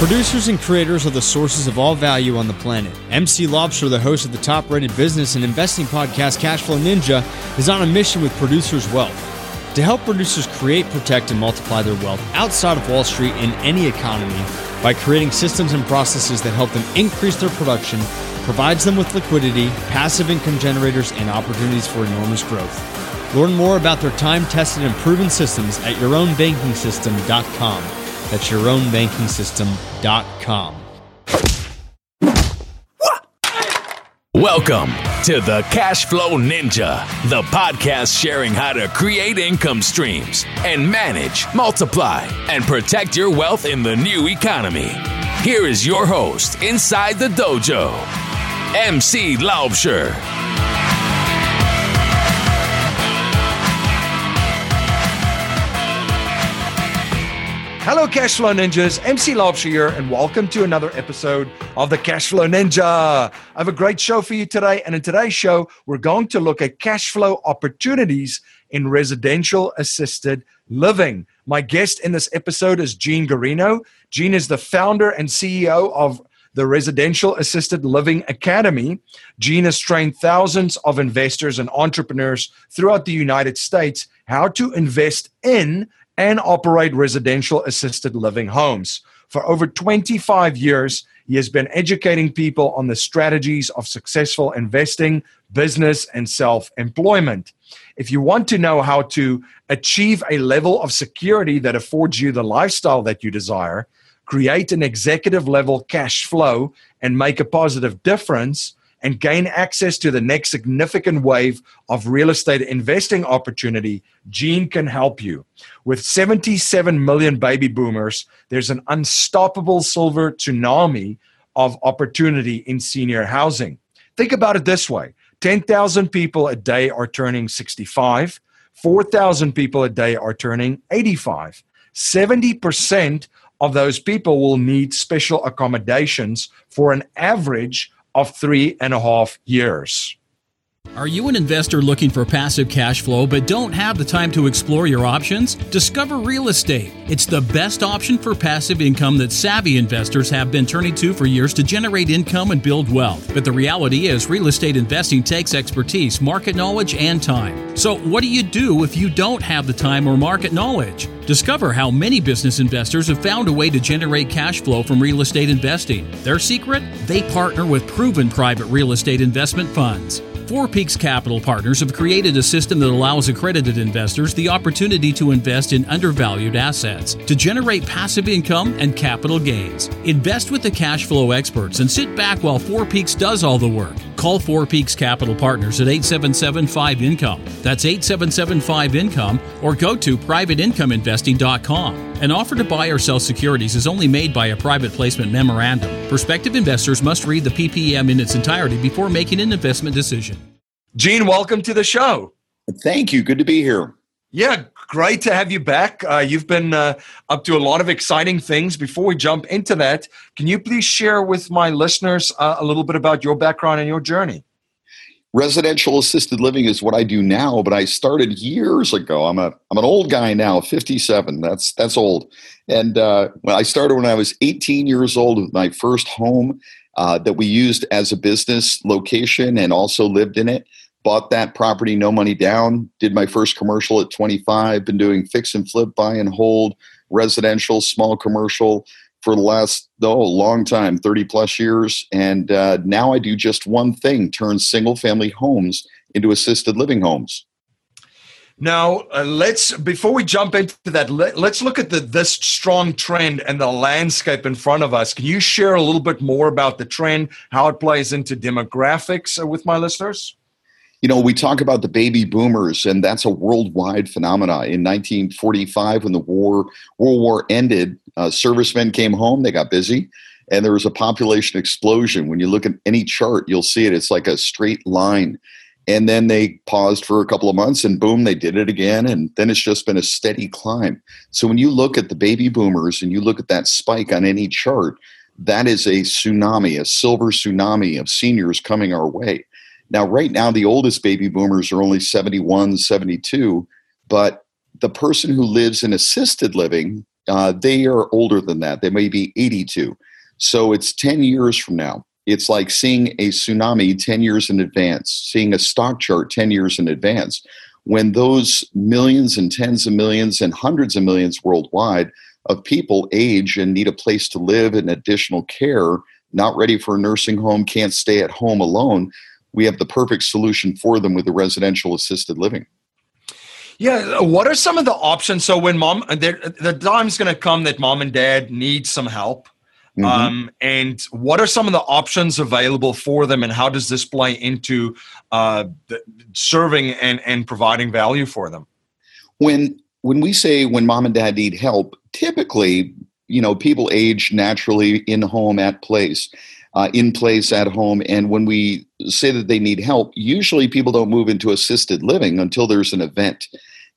Producers and creators are the sources of all value on the planet. MC Laubscher, the host of the top rated business and investing podcast Cashflow Ninja, is on a mission with Producers Wealth to help producers create, protect, and multiply their wealth outside of Wall Street in any economy by creating systems and processes that help them increase their production, provides them with liquidity, passive income generators, and opportunities for enormous growth. Learn more about their time tested and proven systems at yourownbankingsystem.com. That's yourownbankingsystem.com. Welcome to the Cash Flow Ninja, the podcast sharing how to create income streams and manage, multiply, and protect your wealth in the new economy. Here is your host inside the dojo, MC Laubscher. Hello, Cashflow Ninjas. MC Laubscher here, and welcome to another episode of the Cashflow Ninja. I have a great show for you today. And in today's show, we're going to look at cash flow opportunities in residential assisted living. My guest in this episode is Gene Guarino. Gene is the founder and CEO of the Residential Assisted Living Academy. Gene has trained thousands of investors and entrepreneurs throughout the United States how to invest in and operate residential assisted living homes. For over 25 years, he has been educating people on the strategies of successful investing, business, and self employment. If you want to know how to achieve a level of security that affords you the lifestyle that you desire, create an executive level cash flow, and make a positive difference, and gain access to the next significant wave of real estate investing opportunity, Gene can help you. With 77 million baby boomers, there's an unstoppable silver tsunami of opportunity in senior housing. Think about it this way 10,000 people a day are turning 65, 4,000 people a day are turning 85. 70% of those people will need special accommodations for an average of three and a half years. Are you an investor looking for passive cash flow but don't have the time to explore your options? Discover real estate. It's the best option for passive income that savvy investors have been turning to for years to generate income and build wealth. But the reality is, real estate investing takes expertise, market knowledge, and time. So, what do you do if you don't have the time or market knowledge? Discover how many business investors have found a way to generate cash flow from real estate investing. Their secret? They partner with proven private real estate investment funds. Four Peaks Capital Partners have created a system that allows accredited investors the opportunity to invest in undervalued assets to generate passive income and capital gains. Invest with the cash flow experts and sit back while Four Peaks does all the work. Call Four Peaks Capital Partners at 877 5 Income. That's 877 5 Income or go to privateincomeinvesting.com. An offer to buy or sell securities is only made by a private placement memorandum. Prospective investors must read the PPM in its entirety before making an investment decision. Gene, welcome to the show. Thank you. Good to be here. Yeah, great to have you back. Uh, you've been uh, up to a lot of exciting things. Before we jump into that, can you please share with my listeners uh, a little bit about your background and your journey? Residential assisted living is what I do now, but I started years ago. I'm a I'm an old guy now, 57. That's that's old. And uh, when I started when I was 18 years old with my first home uh, that we used as a business location and also lived in it. Bought that property, no money down. Did my first commercial at 25. Been doing fix and flip, buy and hold, residential, small commercial for the last oh long time 30 plus years. And uh, now i do just one thing turn single family homes into assisted living homes. Now uh, let's before we jump into that let, us look at the this strong trend and the landscape in front of us. Can you share a little bit more about the trend how it plays into demographics uh, with my listeners you know, we talk about the baby boomers, and that's a worldwide phenomenon. In 1945, when the war World War ended, uh, servicemen came home, they got busy, and there was a population explosion. When you look at any chart, you'll see it. It's like a straight line. And then they paused for a couple of months, and boom, they did it again. And then it's just been a steady climb. So when you look at the baby boomers and you look at that spike on any chart, that is a tsunami, a silver tsunami of seniors coming our way. Now, right now, the oldest baby boomers are only 71, 72, but the person who lives in assisted living uh, they are older than that. They may be 82. So it's 10 years from now. It's like seeing a tsunami 10 years in advance, seeing a stock chart 10 years in advance. When those millions and tens of millions and hundreds of millions worldwide of people age and need a place to live and additional care, not ready for a nursing home, can't stay at home alone, we have the perfect solution for them with the residential assisted living. Yeah, what are some of the options? So when mom, the time's going to come that mom and dad need some help. Mm-hmm. Um, and what are some of the options available for them, and how does this play into uh, the, serving and, and providing value for them? When when we say when mom and dad need help, typically, you know, people age naturally in home at place uh, in place at home. And when we say that they need help, usually people don't move into assisted living until there's an event.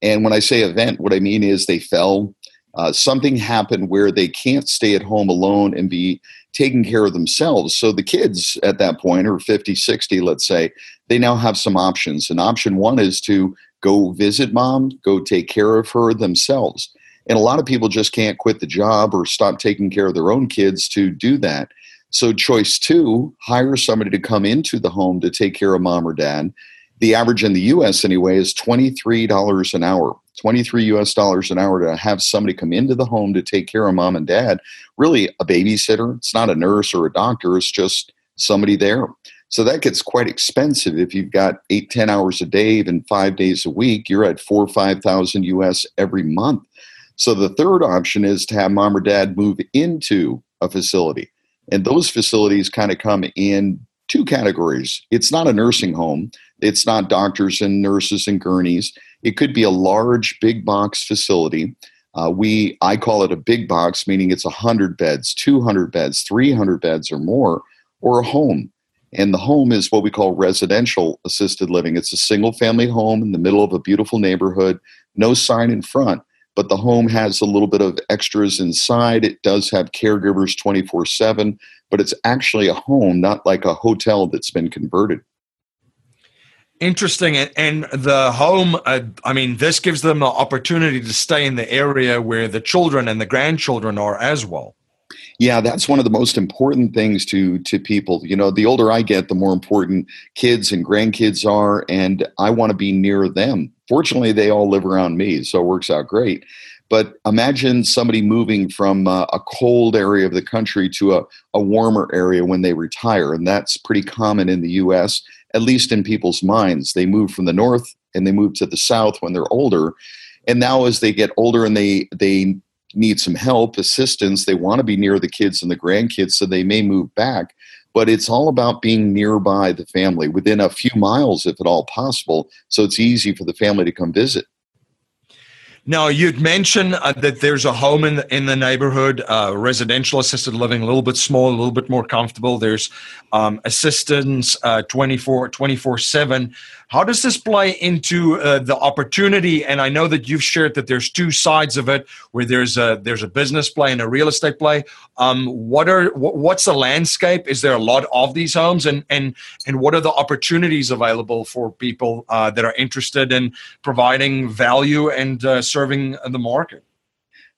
And when I say event, what I mean is they fell, uh, something happened where they can't stay at home alone and be taking care of themselves. So the kids at that point, or 50, 60, let's say, they now have some options. And option one is to go visit mom, go take care of her themselves. And a lot of people just can't quit the job or stop taking care of their own kids to do that. So, choice two, hire somebody to come into the home to take care of mom or dad. The average in the US, anyway, is $23 an hour, 23 US dollars an hour to have somebody come into the home to take care of mom and dad. Really, a babysitter. It's not a nurse or a doctor, it's just somebody there. So that gets quite expensive. If you've got eight, 10 hours a day, even five days a week, you're at four or 5,000 US every month. So the third option is to have mom or dad move into a facility. And those facilities kind of come in two categories. It's not a nursing home, it's not doctors and nurses and gurneys. It could be a large big box facility. Uh, we I call it a big box, meaning it's 100 beds, 200 beds, 300 beds or more, or a home. And the home is what we call residential assisted living. It's a single family home in the middle of a beautiful neighborhood, no sign in front but the home has a little bit of extras inside. It does have caregivers 24 7, but it's actually a home, not like a hotel that's been converted. Interesting. And the home, uh, I mean, this gives them the opportunity to stay in the area where the children and the grandchildren are as well. Yeah, that's one of the most important things to to people. You know, the older I get, the more important kids and grandkids are, and I want to be near them. Fortunately, they all live around me, so it works out great. But imagine somebody moving from uh, a cold area of the country to a, a warmer area when they retire, and that's pretty common in the U.S. At least in people's minds, they move from the north and they move to the south when they're older, and now as they get older and they they need some help, assistance. They want to be near the kids and the grandkids, so they may move back. But it's all about being nearby the family, within a few miles, if at all possible, so it's easy for the family to come visit. Now, you'd mentioned uh, that there's a home in the, in the neighborhood, uh, residential assisted living, a little bit small, a little bit more comfortable. There's um, assistance uh, 24 24 7. How does this play into uh, the opportunity? And I know that you've shared that there's two sides of it, where there's a there's a business play and a real estate play. Um, what are what's the landscape? Is there a lot of these homes, and and and what are the opportunities available for people uh, that are interested in providing value and uh, serving the market?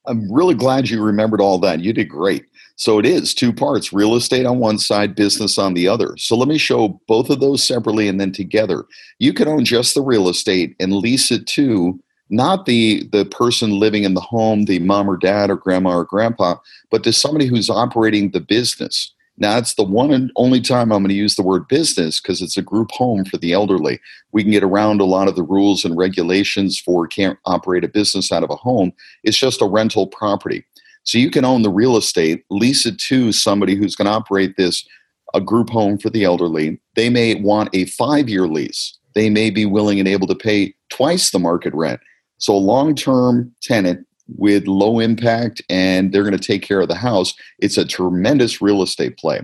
I'm really glad you remembered all that. You did great. So it is two parts real estate on one side, business on the other. So let me show both of those separately and then together. You can own just the real estate and lease it to not the the person living in the home, the mom or dad or grandma or grandpa, but to somebody who's operating the business. Now, it's the one and only time I'm going to use the word business because it's a group home for the elderly. We can get around a lot of the rules and regulations for can't operate a business out of a home. It's just a rental property. So you can own the real estate, lease it to somebody who's going to operate this a group home for the elderly. They may want a five year lease. They may be willing and able to pay twice the market rent. So a long term tenant with low impact and they're going to take care of the house. It's a tremendous real estate play.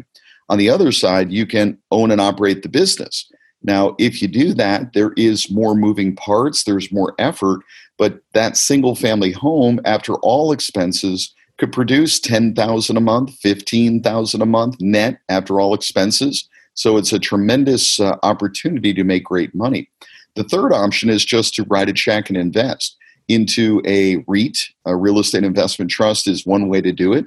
On the other side, you can own and operate the business. Now, if you do that, there is more moving parts, there's more effort, but that single family home, after all expenses, could produce 10,000 a month, 15,000 a month net after all expenses. So it's a tremendous uh, opportunity to make great money. The third option is just to write a check and invest. into a REIT, a real estate investment trust, is one way to do it.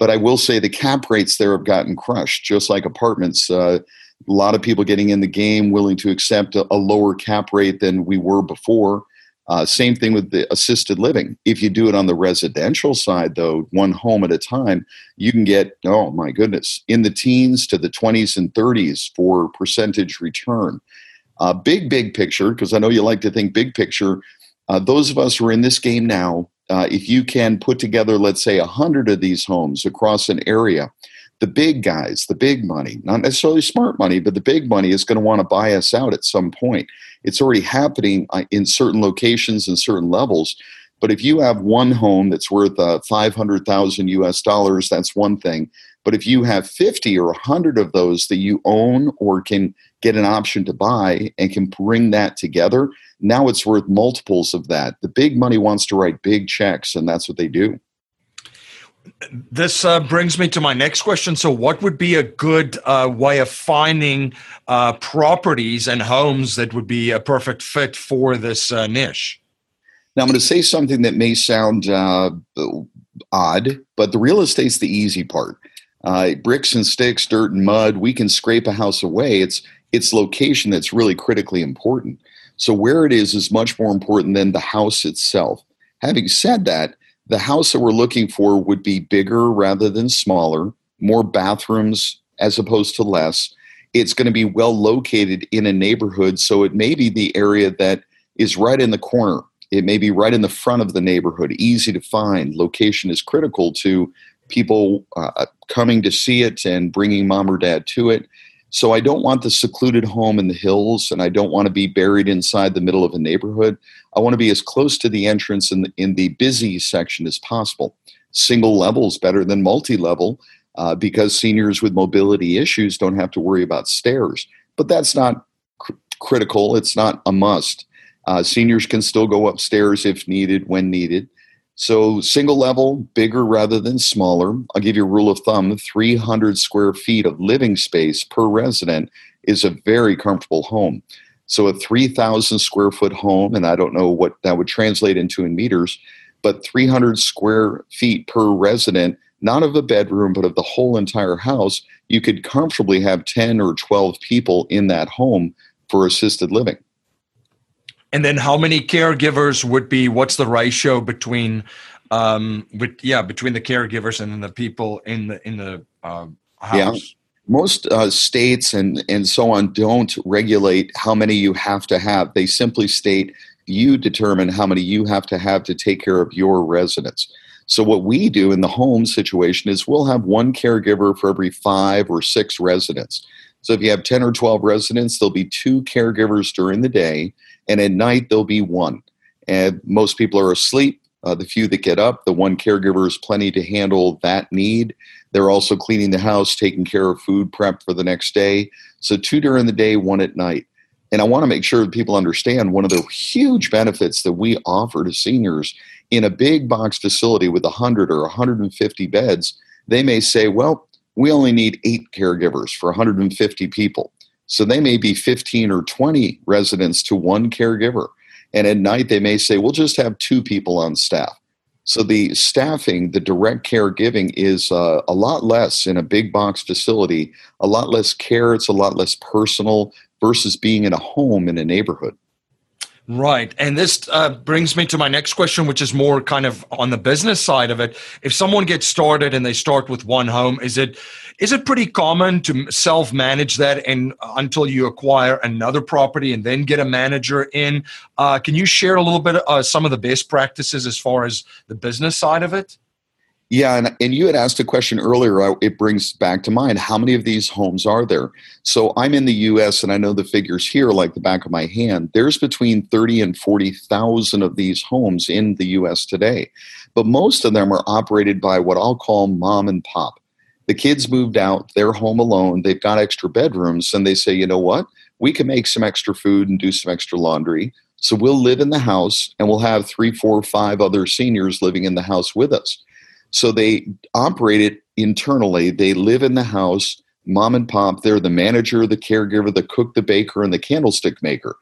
But I will say the cap rates there have gotten crushed, just like apartments. Uh, a lot of people getting in the game, willing to accept a, a lower cap rate than we were before. Uh, same thing with the assisted living. If you do it on the residential side, though, one home at a time, you can get, oh my goodness, in the teens to the 20s and 30s for percentage return. Uh, big, big picture, because I know you like to think big picture. Uh, those of us who are in this game now, uh, if you can put together, let's say, 100 of these homes across an area, the big guys, the big money, not necessarily smart money, but the big money is going to want to buy us out at some point. It's already happening uh, in certain locations and certain levels. But if you have one home that's worth uh, 500,000 US dollars, that's one thing. But if you have 50 or 100 of those that you own or can get an option to buy and can bring that together, now it's worth multiples of that. The big money wants to write big checks, and that's what they do. This uh, brings me to my next question. So, what would be a good uh, way of finding uh, properties and homes that would be a perfect fit for this uh, niche? Now, I'm going to say something that may sound uh, odd, but the real estate's the easy part. Uh, bricks and sticks, dirt and mud, we can scrape a house away. It's its location that's really critically important. So, where it is is much more important than the house itself. Having said that, the house that we're looking for would be bigger rather than smaller, more bathrooms as opposed to less. It's going to be well located in a neighborhood, so it may be the area that is right in the corner. It may be right in the front of the neighborhood, easy to find. Location is critical to people uh, coming to see it and bringing mom or dad to it. So I don't want the secluded home in the hills, and I don't want to be buried inside the middle of a neighborhood. I want to be as close to the entrance in the, in the busy section as possible. Single level is better than multi level uh, because seniors with mobility issues don't have to worry about stairs. But that's not cr- critical, it's not a must. Uh, seniors can still go upstairs if needed, when needed. So, single level, bigger rather than smaller. I'll give you a rule of thumb 300 square feet of living space per resident is a very comfortable home. So, a 3,000 square foot home, and I don't know what that would translate into in meters, but 300 square feet per resident, not of a bedroom, but of the whole entire house, you could comfortably have 10 or 12 people in that home for assisted living. And then how many caregivers would be? What's the ratio between, um, with yeah, between the caregivers and the people in the in the uh, house? Yeah. Most uh, states and and so on don't regulate how many you have to have. They simply state you determine how many you have to have to take care of your residents. So what we do in the home situation is we'll have one caregiver for every five or six residents. So if you have 10 or 12 residents, there'll be two caregivers during the day and at night there'll be one. And most people are asleep. Uh, the few that get up, the one caregiver is plenty to handle that need. They're also cleaning the house, taking care of food prep for the next day. So two during the day, one at night. And I want to make sure that people understand one of the huge benefits that we offer to seniors in a big box facility with 100 or 150 beds. They may say, well, we only need eight caregivers for 150 people. So they may be 15 or 20 residents to one caregiver. And at night, they may say, we'll just have two people on staff. So the staffing, the direct caregiving is uh, a lot less in a big box facility, a lot less care, it's a lot less personal versus being in a home in a neighborhood. Right. And this uh, brings me to my next question, which is more kind of on the business side of it. If someone gets started and they start with one home, is it is it pretty common to self manage that and uh, until you acquire another property and then get a manager in? Uh, can you share a little bit uh, some of the best practices as far as the business side of it? Yeah, and, and you had asked a question earlier. Uh, it brings back to mind how many of these homes are there? So I'm in the US and I know the figures here like the back of my hand. There's between 30 and 40,000 of these homes in the US today. But most of them are operated by what I'll call mom and pop. The kids moved out, they're home alone, they've got extra bedrooms, and they say, you know what? We can make some extra food and do some extra laundry. So we'll live in the house and we'll have three, four, five other seniors living in the house with us. So they operate it internally. They live in the house, mom and pop. They're the manager, the caregiver, the cook, the baker, and the candlestick maker.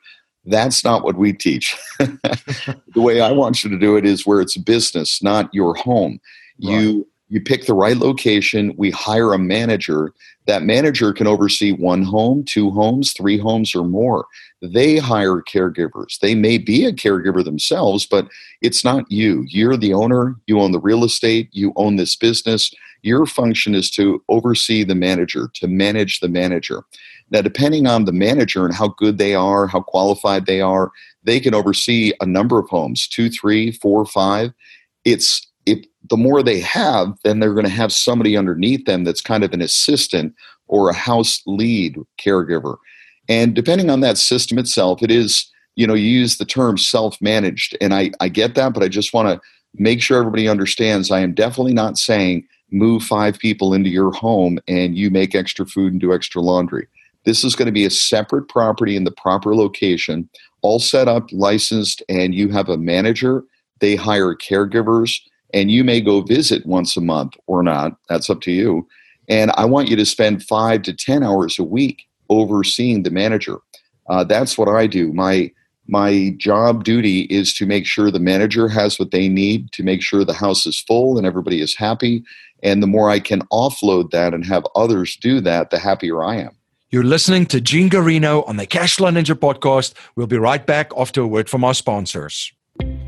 That's not what we teach. the way I want you to do it is where it's business, not your home. Right. You you pick the right location, we hire a manager. That manager can oversee one home, two homes, three homes, or more. They hire caregivers. They may be a caregiver themselves, but it's not you. You're the owner, you own the real estate, you own this business. Your function is to oversee the manager, to manage the manager. Now, depending on the manager and how good they are, how qualified they are, they can oversee a number of homes two, three, four, five. It's the more they have, then they're going to have somebody underneath them that's kind of an assistant or a house lead caregiver. And depending on that system itself, it is, you know, you use the term self managed. And I, I get that, but I just want to make sure everybody understands I am definitely not saying move five people into your home and you make extra food and do extra laundry. This is going to be a separate property in the proper location, all set up, licensed, and you have a manager. They hire caregivers, and you may go visit once a month or not. That's up to you. And I want you to spend five to 10 hours a week overseeing the manager. Uh, that's what I do. My my job duty is to make sure the manager has what they need to make sure the house is full and everybody is happy. And the more I can offload that and have others do that, the happier I am. You're listening to Gene Guarino on the Cashflow Ninja podcast. We'll be right back after a word from our sponsors.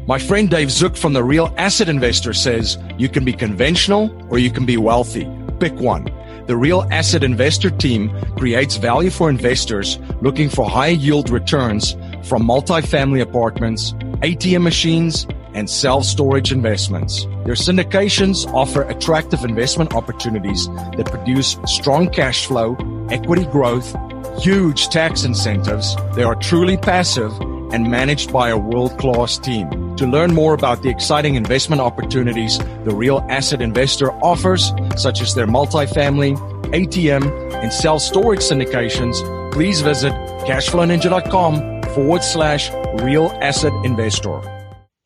My friend Dave Zook from the Real Asset Investor says you can be conventional or you can be wealthy. Pick one. The Real Asset Investor team creates value for investors looking for high yield returns from multifamily apartments, ATM machines, and self storage investments. Their syndications offer attractive investment opportunities that produce strong cash flow, equity growth, huge tax incentives. They are truly passive and managed by a world class team. To learn more about the exciting investment opportunities the real asset investor offers, such as their multifamily, ATM, and self storage syndications, please visit cashflowninja.com forward slash real asset investor.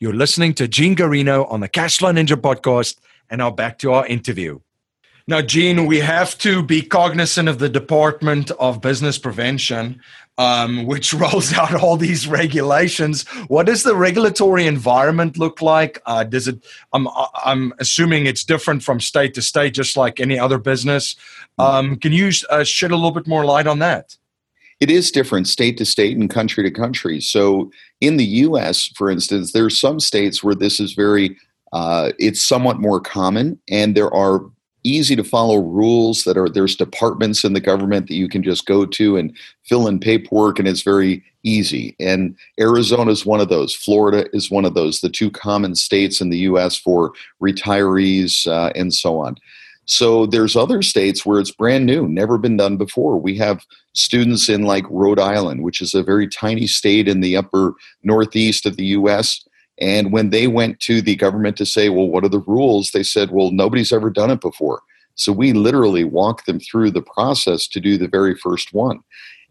You're listening to Gene Guarino on the Cashflow Ninja podcast, and now back to our interview. Now, Gene, we have to be cognizant of the Department of Business Prevention, um, which rolls out all these regulations. What does the regulatory environment look like? Uh, does it? I'm I'm assuming it's different from state to state, just like any other business. Um, can you uh, shed a little bit more light on that? it is different state to state and country to country. So in the U.S., for instance, there are some states where this is very, uh, it's somewhat more common, and there are easy to follow rules that are there's departments in the government that you can just go to and fill in paperwork and it's very easy and arizona is one of those florida is one of those the two common states in the us for retirees uh, and so on so there's other states where it's brand new, never been done before. We have students in like Rhode Island, which is a very tiny state in the upper northeast of the US. And when they went to the government to say, well, what are the rules? They said, well, nobody's ever done it before. So we literally walked them through the process to do the very first one.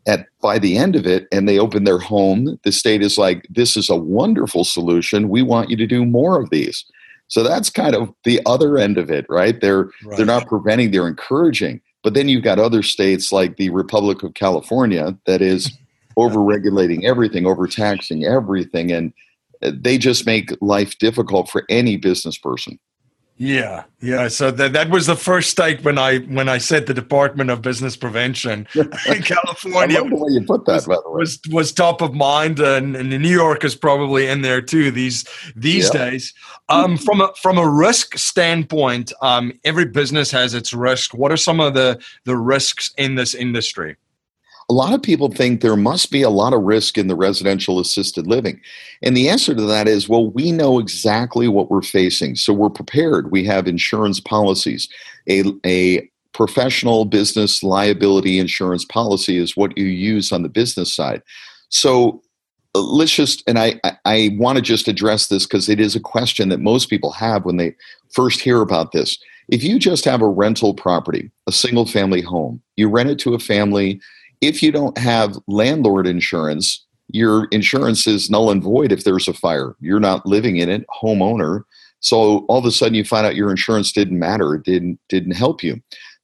At by the end of it, and they open their home, the state is like, this is a wonderful solution. We want you to do more of these. So that's kind of the other end of it, right? They're right. they're not preventing, they're encouraging. But then you've got other states like the Republic of California that is overregulating everything, overtaxing everything, and they just make life difficult for any business person. Yeah, yeah. So that that was the first state when I when I said the Department of Business Prevention in California. The way you put that, was, by the way. Was was top of mind, and, and New York is probably in there too these these yeah. days. Um, from a from a risk standpoint, um, every business has its risk. What are some of the the risks in this industry? A lot of people think there must be a lot of risk in the residential assisted living. And the answer to that is well, we know exactly what we're facing. So we're prepared. We have insurance policies. A, a professional business liability insurance policy is what you use on the business side. So uh, let's just, and I, I, I want to just address this because it is a question that most people have when they first hear about this. If you just have a rental property, a single family home, you rent it to a family if you don't have landlord insurance, your insurance is null and void if there's a fire. You're not living in it, homeowner. So all of a sudden you find out your insurance didn't matter, it didn't didn't help you.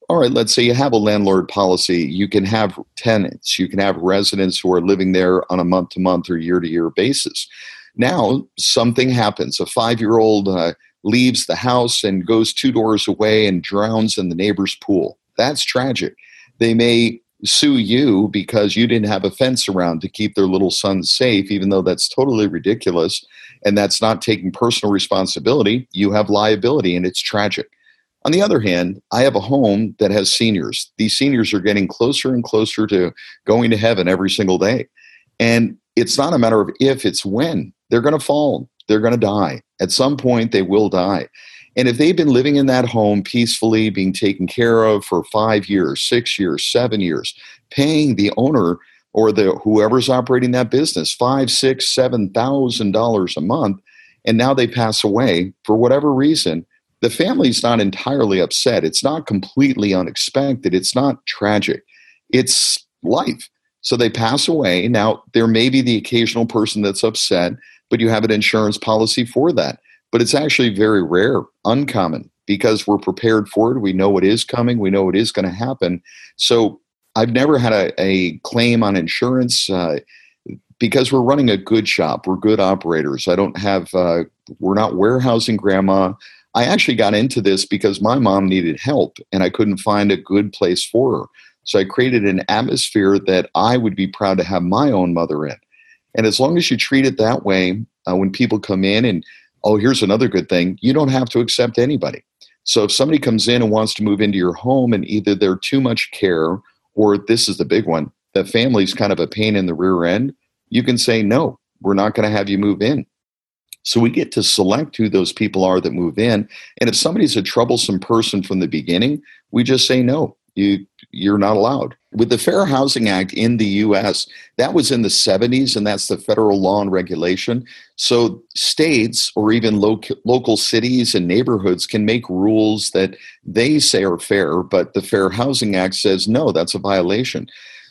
all right, let's say you have a landlord policy, you can have tenants, you can have residents who are living there on a month to month or year to year basis. Now, something happens. A five year old uh, leaves the house and goes two doors away and drowns in the neighbor's pool. That's tragic. They may sue you because you didn't have a fence around to keep their little son safe, even though that's totally ridiculous. And that's not taking personal responsibility. You have liability, and it's tragic. On the other hand, I have a home that has seniors. These seniors are getting closer and closer to going to heaven every single day. And it's not a matter of if, it's when. They're going to fall, they're going to die. At some point, they will die. And if they've been living in that home peacefully, being taken care of for five years, six years, seven years, paying the owner or the whoever's operating that business five, six, seven thousand dollars a month, and now they pass away for whatever reason, the family's not entirely upset. It's not completely unexpected. It's not tragic. It's life. So they pass away. Now, there may be the occasional person that's upset, but you have an insurance policy for that. But it's actually very rare, uncommon, because we're prepared for it. We know what is coming, we know what is going to happen. So I've never had a, a claim on insurance. Uh, because we're running a good shop, we're good operators. I don't have, uh, we're not warehousing grandma. I actually got into this because my mom needed help and I couldn't find a good place for her. So I created an atmosphere that I would be proud to have my own mother in. And as long as you treat it that way, uh, when people come in and, oh, here's another good thing, you don't have to accept anybody. So if somebody comes in and wants to move into your home and either they're too much care or this is the big one, the family's kind of a pain in the rear end, you can say, no, we're not going to have you move in. So we get to select who those people are that move in. And if somebody's a troublesome person from the beginning, we just say no. You you're not allowed. With the Fair Housing Act in the US, that was in the 70s and that's the federal law and regulation. So states or even local local cities and neighborhoods can make rules that they say are fair, but the Fair Housing Act says no, that's a violation.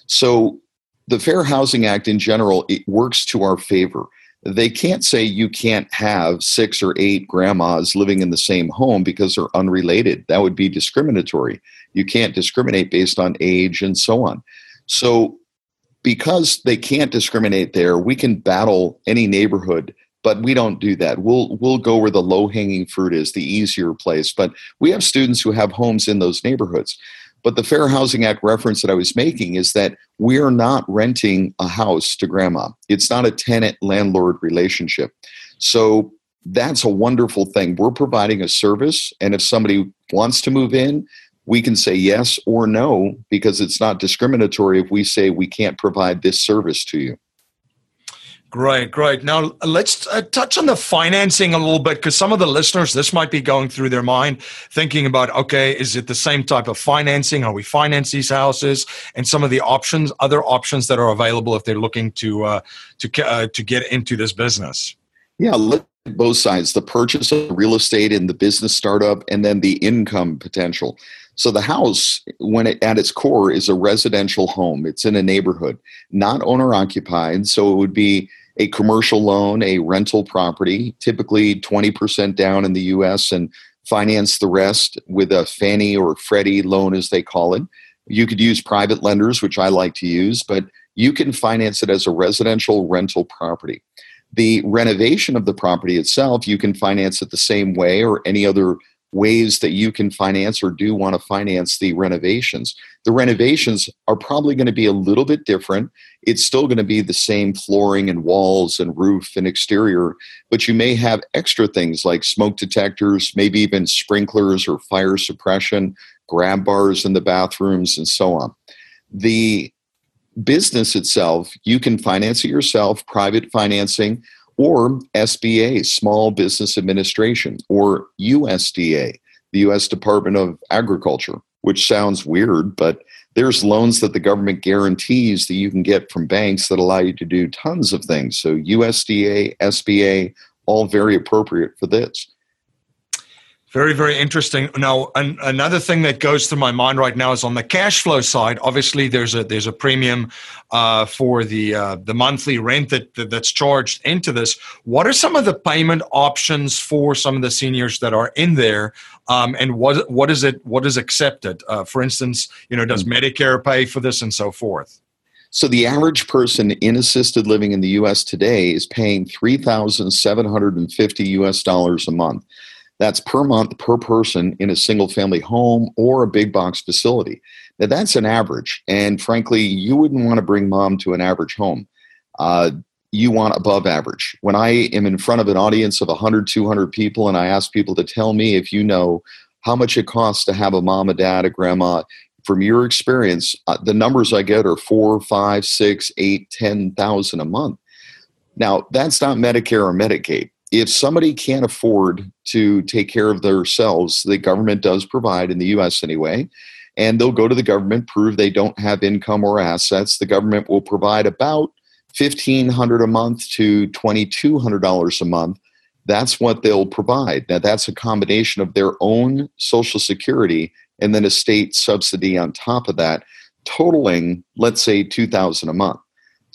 So the Fair Housing Act in general it works to our favor they can't say you can't have six or eight grandmas living in the same home because they're unrelated. That would be discriminatory. You can't discriminate based on age and so on. So, because they can't discriminate there, we can battle any neighborhood, but we don't do that. We'll we'll go where the low hanging fruit is, the easier place. But we have students who have homes in those neighborhoods. But the Fair Housing Act reference that I was making is that we are not renting a house to grandma. It's not a tenant landlord relationship. So that's a wonderful thing. We're providing a service, and if somebody wants to move in, we can say yes or no because it's not discriminatory if we say we can't provide this service to you. Great, great. Now let's uh, touch on the financing a little bit because some of the listeners, this might be going through their mind, thinking about, okay, is it the same type of financing? How we finance these houses, and some of the options, other options that are available if they're looking to uh, to uh, to get into this business. Yeah, look at both sides: the purchase of real estate and the business startup, and then the income potential. So the house, when it at its core, is a residential home. It's in a neighborhood, not owner occupied. So it would be a commercial loan, a rental property, typically 20% down in the US, and finance the rest with a Fannie or Freddie loan, as they call it. You could use private lenders, which I like to use, but you can finance it as a residential rental property. The renovation of the property itself, you can finance it the same way or any other ways that you can finance or do want to finance the renovations. The renovations are probably going to be a little bit different. It's still going to be the same flooring and walls and roof and exterior, but you may have extra things like smoke detectors, maybe even sprinklers or fire suppression, grab bars in the bathrooms, and so on. The business itself, you can finance it yourself, private financing or SBA, Small Business Administration, or USDA, the US Department of Agriculture, which sounds weird, but there's loans that the government guarantees that you can get from banks that allow you to do tons of things. So USDA, SBA, all very appropriate for this. Very, very interesting. Now, an, another thing that goes through my mind right now is on the cash flow side. Obviously, there's a there's a premium uh, for the uh, the monthly rent that, that, that's charged into this. What are some of the payment options for some of the seniors that are in there, um, and what what is it what is accepted? Uh, for instance, you know, does mm-hmm. Medicare pay for this and so forth? So the average person in assisted living in the U.S. today is paying three thousand seven hundred and fifty U.S. dollars a month. That's per month per person in a single family home or a big box facility. Now, that's an average. And frankly, you wouldn't want to bring mom to an average home. Uh, you want above average. When I am in front of an audience of 100, 200 people, and I ask people to tell me if you know how much it costs to have a mom, a dad, a grandma, from your experience, uh, the numbers I get are four, five, six, eight, ten thousand a month. Now, that's not Medicare or Medicaid if somebody can't afford to take care of themselves, the government does provide in the US anyway, and they'll go to the government, prove they don't have income or assets. The government will provide about 1,500 a month to $2,200 a month. That's what they'll provide. Now, that's a combination of their own Social Security and then a state subsidy on top of that, totaling, let's say, 2000 a month.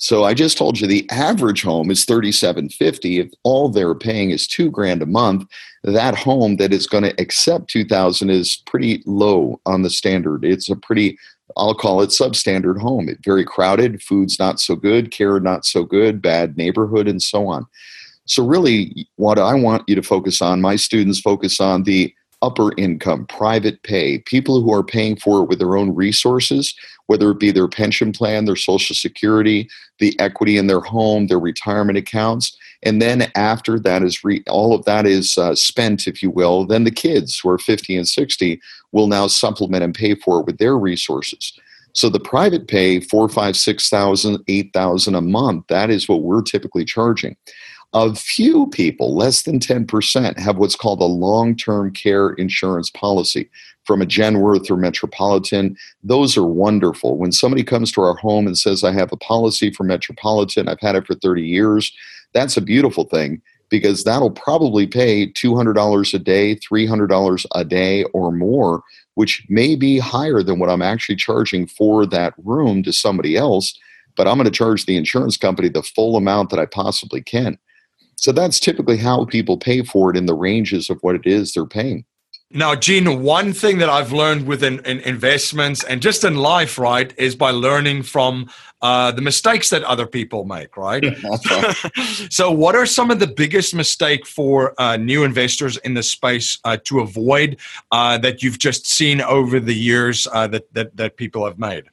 So I just told you the average home is 3750 if all they're paying is 2 grand a month that home that is going to accept 2000 is pretty low on the standard. It's a pretty I'll call it substandard home. It's very crowded food's not so good care not so good bad neighborhood and so on. So really what I want you to focus on my students focus on the upper income, private pay, people who are paying for it with their own resources, whether it be their pension plan, their social security, the equity in their home, their retirement accounts. And then after that is re- all of that is uh, spent, if you will, then the kids who are 50 and 60 will now supplement and pay for it with their resources. So the private pay four, five, six thousand, eight thousand a month. That is what we're typically charging. A few people, less than 10%, have what's called a long term care insurance policy from a Genworth or Metropolitan. Those are wonderful. When somebody comes to our home and says, I have a policy for Metropolitan, I've had it for 30 years, that's a beautiful thing because that'll probably pay $200 a day, $300 a day, or more, which may be higher than what I'm actually charging for that room to somebody else. But I'm going to charge the insurance company the full amount that I possibly can. So that's typically how people pay for it in the ranges of what it is they're paying. Now, Gene, one thing that I've learned within in investments and just in life, right, is by learning from uh, the mistakes that other people make, right? so, what are some of the biggest mistake for uh, new investors in the space uh, to avoid uh, that you've just seen over the years uh, that, that that people have made?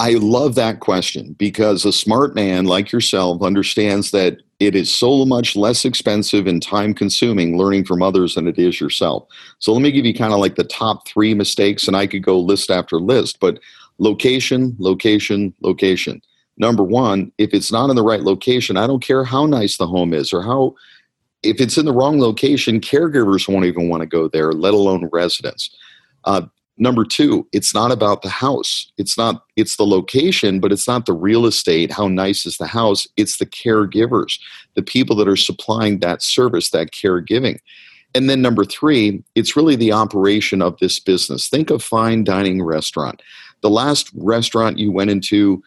I love that question because a smart man like yourself understands that it is so much less expensive and time consuming learning from others than it is yourself. So let me give you kind of like the top three mistakes, and I could go list after list, but location, location, location. Number one, if it's not in the right location, I don't care how nice the home is or how, if it's in the wrong location, caregivers won't even want to go there, let alone residents. Uh, Number two, it's not about the house. It's not, it's the location, but it's not the real estate. How nice is the house? It's the caregivers, the people that are supplying that service, that caregiving. And then number three, it's really the operation of this business. Think of fine dining restaurant. The last restaurant you went into,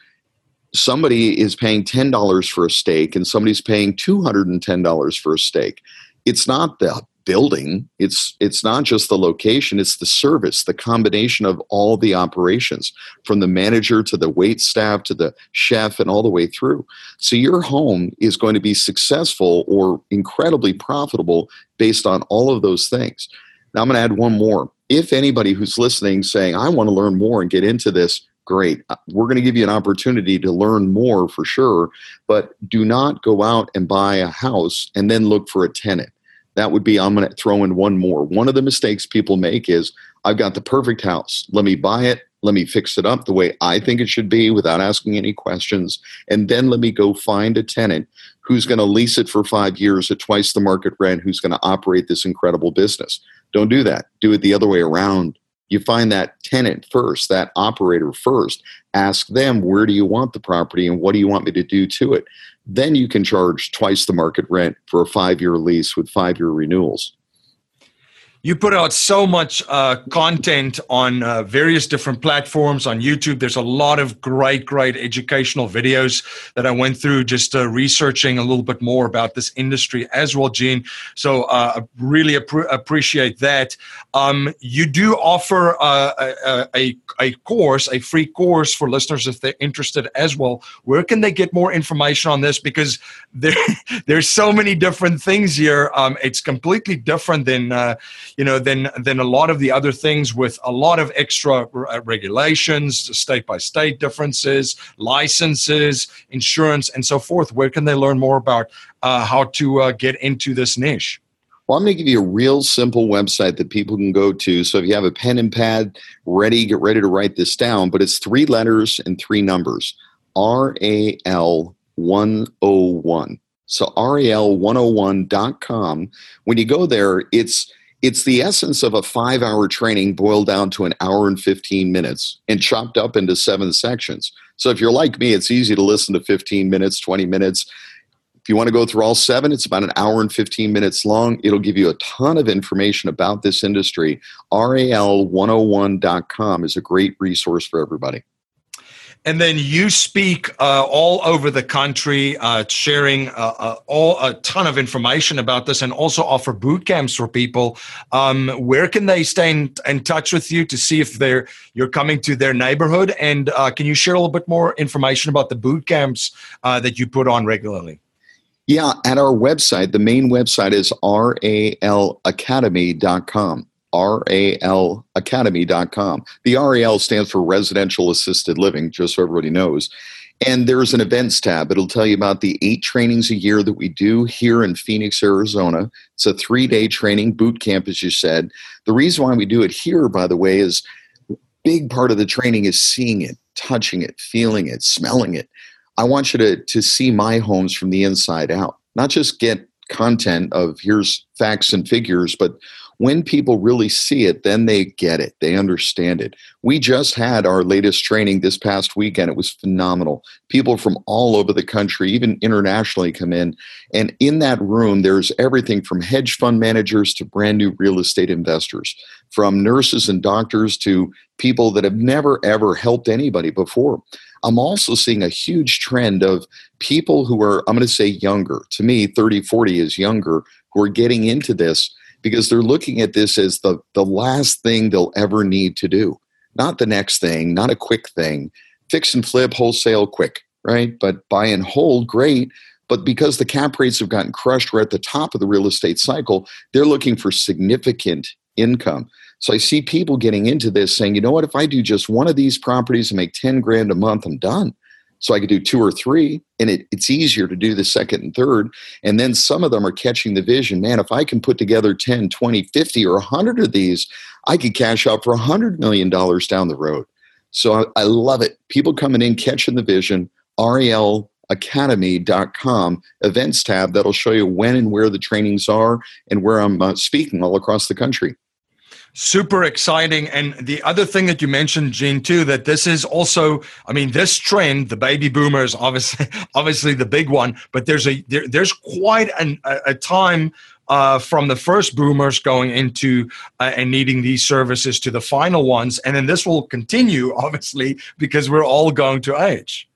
somebody is paying $10 for a steak and somebody's paying $210 for a steak. It's not the building it's it's not just the location it's the service the combination of all the operations from the manager to the wait staff to the chef and all the way through. So your home is going to be successful or incredibly profitable based on all of those things. Now i'm going to add one more. If anybody who's listening saying i want to learn more and get into this great. Uh, we're going to give you an opportunity to learn more for sure, but do not go out and buy a house and then look for a tenant that would be I'm going to throw in one more. One of the mistakes people make is I've got the perfect house. Let me buy it. Let me fix it up the way I think it should be without asking any questions. And then let me go find a tenant who's going to lease it for five years at twice the market rent, who's going to operate this incredible business. Don't do that. Do it the other way around. You find that tenant first, that operator first. Ask them, where do you want the property and what do you want me to do to it? then you can charge twice the market rent for a five year lease with five year renewals. You put out so much uh, content on uh, various different platforms on YouTube. There's a lot of great, great educational videos that I went through just uh, researching a little bit more about this industry as well, Gene. So uh, I really ap- appreciate that. Um, you do offer uh, a, a, a course, a free course for listeners if they're interested as well. Where can they get more information on this? Because there, there's so many different things here. Um, it's completely different than uh, you know, than than a lot of the other things with a lot of extra uh, regulations, state by state differences, licenses, insurance, and so forth. Where can they learn more about uh, how to uh, get into this niche? Well, I'm going to give you a real simple website that people can go to. So if you have a pen and pad ready, get ready to write this down. But it's three letters and three numbers R A L 101. So RAL101.com. When you go there, it's it's the essence of a five hour training boiled down to an hour and 15 minutes and chopped up into seven sections. So if you're like me, it's easy to listen to 15 minutes, 20 minutes. If you want to go through all seven, it's about an hour and 15 minutes long. It'll give you a ton of information about this industry. RAL101.com is a great resource for everybody. And then you speak uh, all over the country, uh, sharing uh, uh, all a ton of information about this, and also offer boot camps for people. Um, where can they stay in, in, touch with you to see if they're you're coming to their neighborhood? And uh, can you share a little bit more information about the boot camps uh, that you put on regularly? Yeah, at our website, the main website is ralacademy.com. RALacademy.com. The RAL stands for Residential Assisted Living, just so everybody knows. And there's an events tab. It'll tell you about the eight trainings a year that we do here in Phoenix, Arizona. It's a three day training boot camp, as you said. The reason why we do it here, by the way, is a big part of the training is seeing it, touching it, feeling it, smelling it. I want you to, to see my homes from the inside out, not just get content of here's facts and figures, but when people really see it, then they get it. They understand it. We just had our latest training this past weekend. It was phenomenal. People from all over the country, even internationally, come in. And in that room, there's everything from hedge fund managers to brand new real estate investors, from nurses and doctors to people that have never, ever helped anybody before. I'm also seeing a huge trend of people who are, I'm going to say younger. To me, 30, 40 is younger, who are getting into this because they're looking at this as the, the last thing they'll ever need to do. Not the next thing, not a quick thing. Fix and flip, wholesale, quick, right? But buy and hold, great. But because the cap rates have gotten crushed, we're at the top of the real estate cycle, they're looking for significant income. So I see people getting into this saying, you know what, if I do just one of these properties and make 10 grand a month, I'm done. So I could do two or three, and it, it's easier to do the second and third. And then some of them are catching the vision. Man, if I can put together 10, 20, 50, or 100 of these, I could cash out for $100 million down the road. So I, I love it. People coming in, catching the vision, RALacademy.com events tab that'll show you when and where the trainings are and where I'm uh, speaking all across the country super exciting and the other thing that you mentioned gene too that this is also i mean this trend the baby boomers obviously obviously the big one but there's a there, there's quite an, a, a time uh, from the first boomers going into uh, and needing these services to the final ones and then this will continue obviously because we're all going to age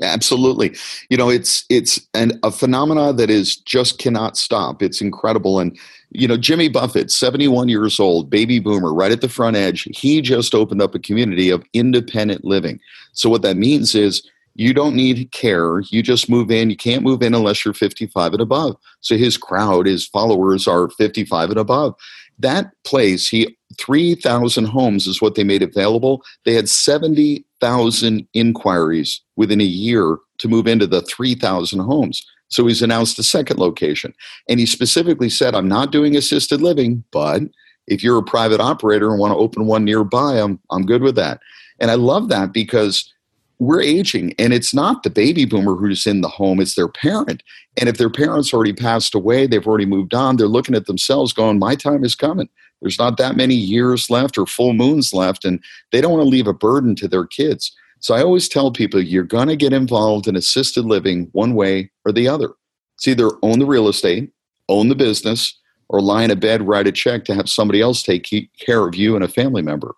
Absolutely. You know, it's it's an, a phenomena that is just cannot stop. It's incredible. And, you know, Jimmy Buffett, 71 years old, baby boomer, right at the front edge, he just opened up a community of independent living. So what that means is you don't need care. You just move in. You can't move in unless you're 55 and above. So his crowd, his followers are 55 and above. That place, he 3,000 homes is what they made available. They had 70,000 inquiries within a year to move into the 3,000 homes. So he's announced a second location. And he specifically said, I'm not doing assisted living, but if you're a private operator and want to open one nearby, I'm, I'm good with that. And I love that because we're aging and it's not the baby boomer who's in the home, it's their parent. And if their parents already passed away, they've already moved on, they're looking at themselves going, My time is coming. There's not that many years left or full moons left, and they don't want to leave a burden to their kids. So I always tell people you're going to get involved in assisted living one way or the other. It's either own the real estate, own the business, or lie in a bed, write a check to have somebody else take care of you and a family member.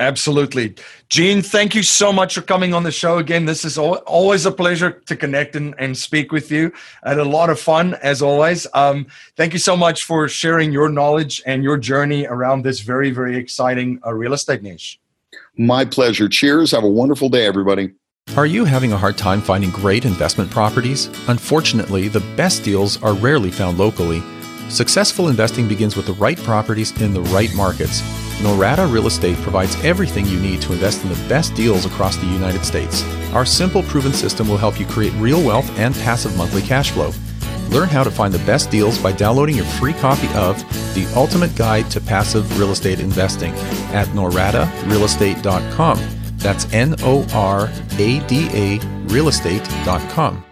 Absolutely. Gene, thank you so much for coming on the show again. This is always a pleasure to connect and, and speak with you. I had a lot of fun, as always. Um, thank you so much for sharing your knowledge and your journey around this very, very exciting uh, real estate niche. My pleasure. Cheers. Have a wonderful day, everybody. Are you having a hard time finding great investment properties? Unfortunately, the best deals are rarely found locally. Successful investing begins with the right properties in the right markets. Norada Real Estate provides everything you need to invest in the best deals across the United States. Our simple, proven system will help you create real wealth and passive monthly cash flow. Learn how to find the best deals by downloading your free copy of The Ultimate Guide to Passive Real Estate Investing at noradarealestate.com. That's N O R A D A realestate.com.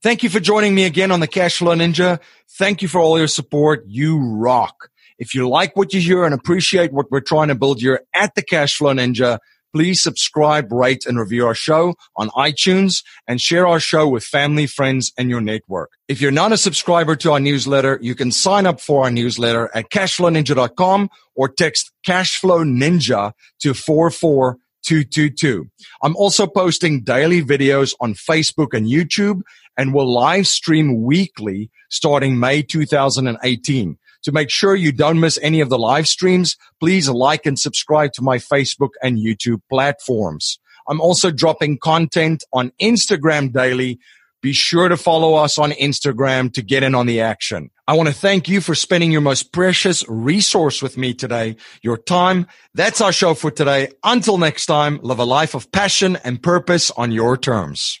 Thank you for joining me again on the Cashflow Ninja. Thank you for all your support. You rock. If you like what you hear and appreciate what we're trying to build here at the Cashflow Ninja, please subscribe, rate, and review our show on iTunes and share our show with family, friends, and your network. If you're not a subscriber to our newsletter, you can sign up for our newsletter at cashflowninja.com or text Cashflow Ninja to 44222. I'm also posting daily videos on Facebook and YouTube and will live stream weekly starting May 2018. To make sure you don't miss any of the live streams, please like and subscribe to my Facebook and YouTube platforms. I'm also dropping content on Instagram daily. Be sure to follow us on Instagram to get in on the action. I want to thank you for spending your most precious resource with me today, your time. That's our show for today. Until next time, live a life of passion and purpose on your terms.